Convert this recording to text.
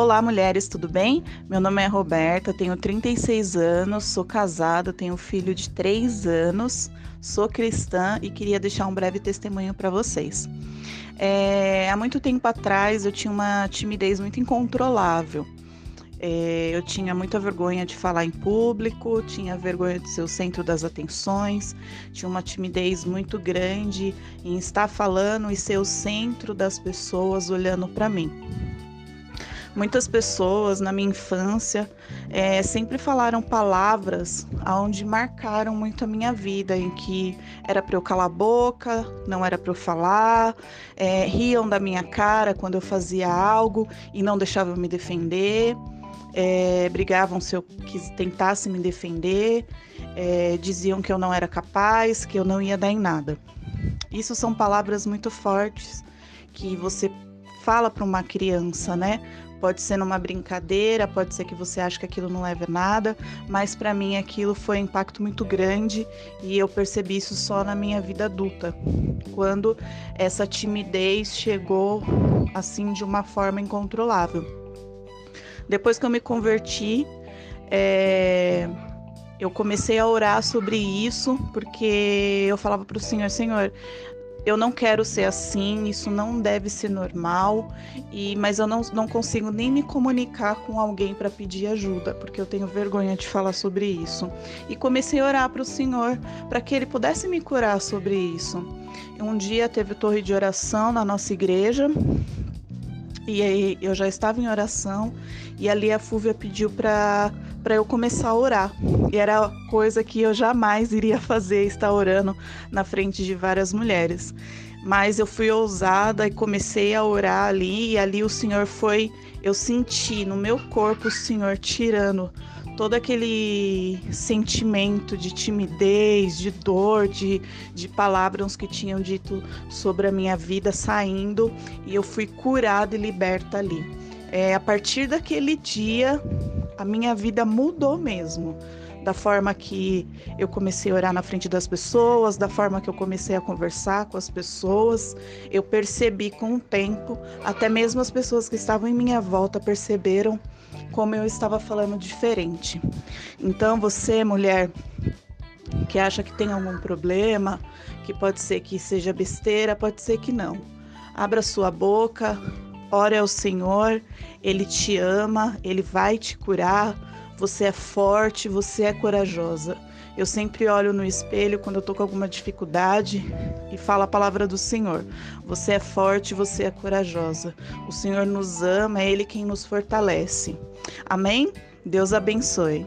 Olá, mulheres, tudo bem? Meu nome é Roberta, tenho 36 anos, sou casada, tenho um filho de 3 anos, sou cristã e queria deixar um breve testemunho para vocês. É, há muito tempo atrás eu tinha uma timidez muito incontrolável. É, eu tinha muita vergonha de falar em público, tinha vergonha de ser o centro das atenções, tinha uma timidez muito grande em estar falando e ser o centro das pessoas olhando para mim. Muitas pessoas na minha infância é, sempre falaram palavras onde marcaram muito a minha vida, em que era para eu calar a boca, não era para eu falar, é, riam da minha cara quando eu fazia algo e não deixavam me defender. É, brigavam se eu tentasse me defender, é, diziam que eu não era capaz, que eu não ia dar em nada. Isso são palavras muito fortes que você fala para uma criança, né? Pode ser numa brincadeira, pode ser que você ache que aquilo não leva a nada, mas para mim aquilo foi um impacto muito grande e eu percebi isso só na minha vida adulta, quando essa timidez chegou assim de uma forma incontrolável. Depois que eu me converti, é, eu comecei a orar sobre isso, porque eu falava para o Senhor: Senhor, eu não quero ser assim, isso não deve ser normal, e mas eu não, não consigo nem me comunicar com alguém para pedir ajuda, porque eu tenho vergonha de falar sobre isso. E comecei a orar para o Senhor para que Ele pudesse me curar sobre isso. Um dia teve torre de oração na nossa igreja, e aí eu já estava em oração, e ali a Fúvia pediu para para eu começar a orar. E era coisa que eu jamais iria fazer, estar orando na frente de várias mulheres. Mas eu fui ousada e comecei a orar ali, e ali o Senhor foi, eu senti no meu corpo o Senhor tirando todo aquele sentimento de timidez, de dor, de, de palavras que tinham dito sobre a minha vida saindo, e eu fui curada e liberta ali. É, a partir daquele dia, a minha vida mudou mesmo. Da forma que eu comecei a orar na frente das pessoas, da forma que eu comecei a conversar com as pessoas, eu percebi com o tempo, até mesmo as pessoas que estavam em minha volta perceberam como eu estava falando diferente. Então, você, mulher, que acha que tem algum problema, que pode ser que seja besteira, pode ser que não. Abra sua boca, Ore ao Senhor, Ele te ama, Ele vai te curar. Você é forte, você é corajosa. Eu sempre olho no espelho quando eu tô com alguma dificuldade e falo a palavra do Senhor. Você é forte, você é corajosa. O Senhor nos ama, é Ele quem nos fortalece. Amém? Deus abençoe.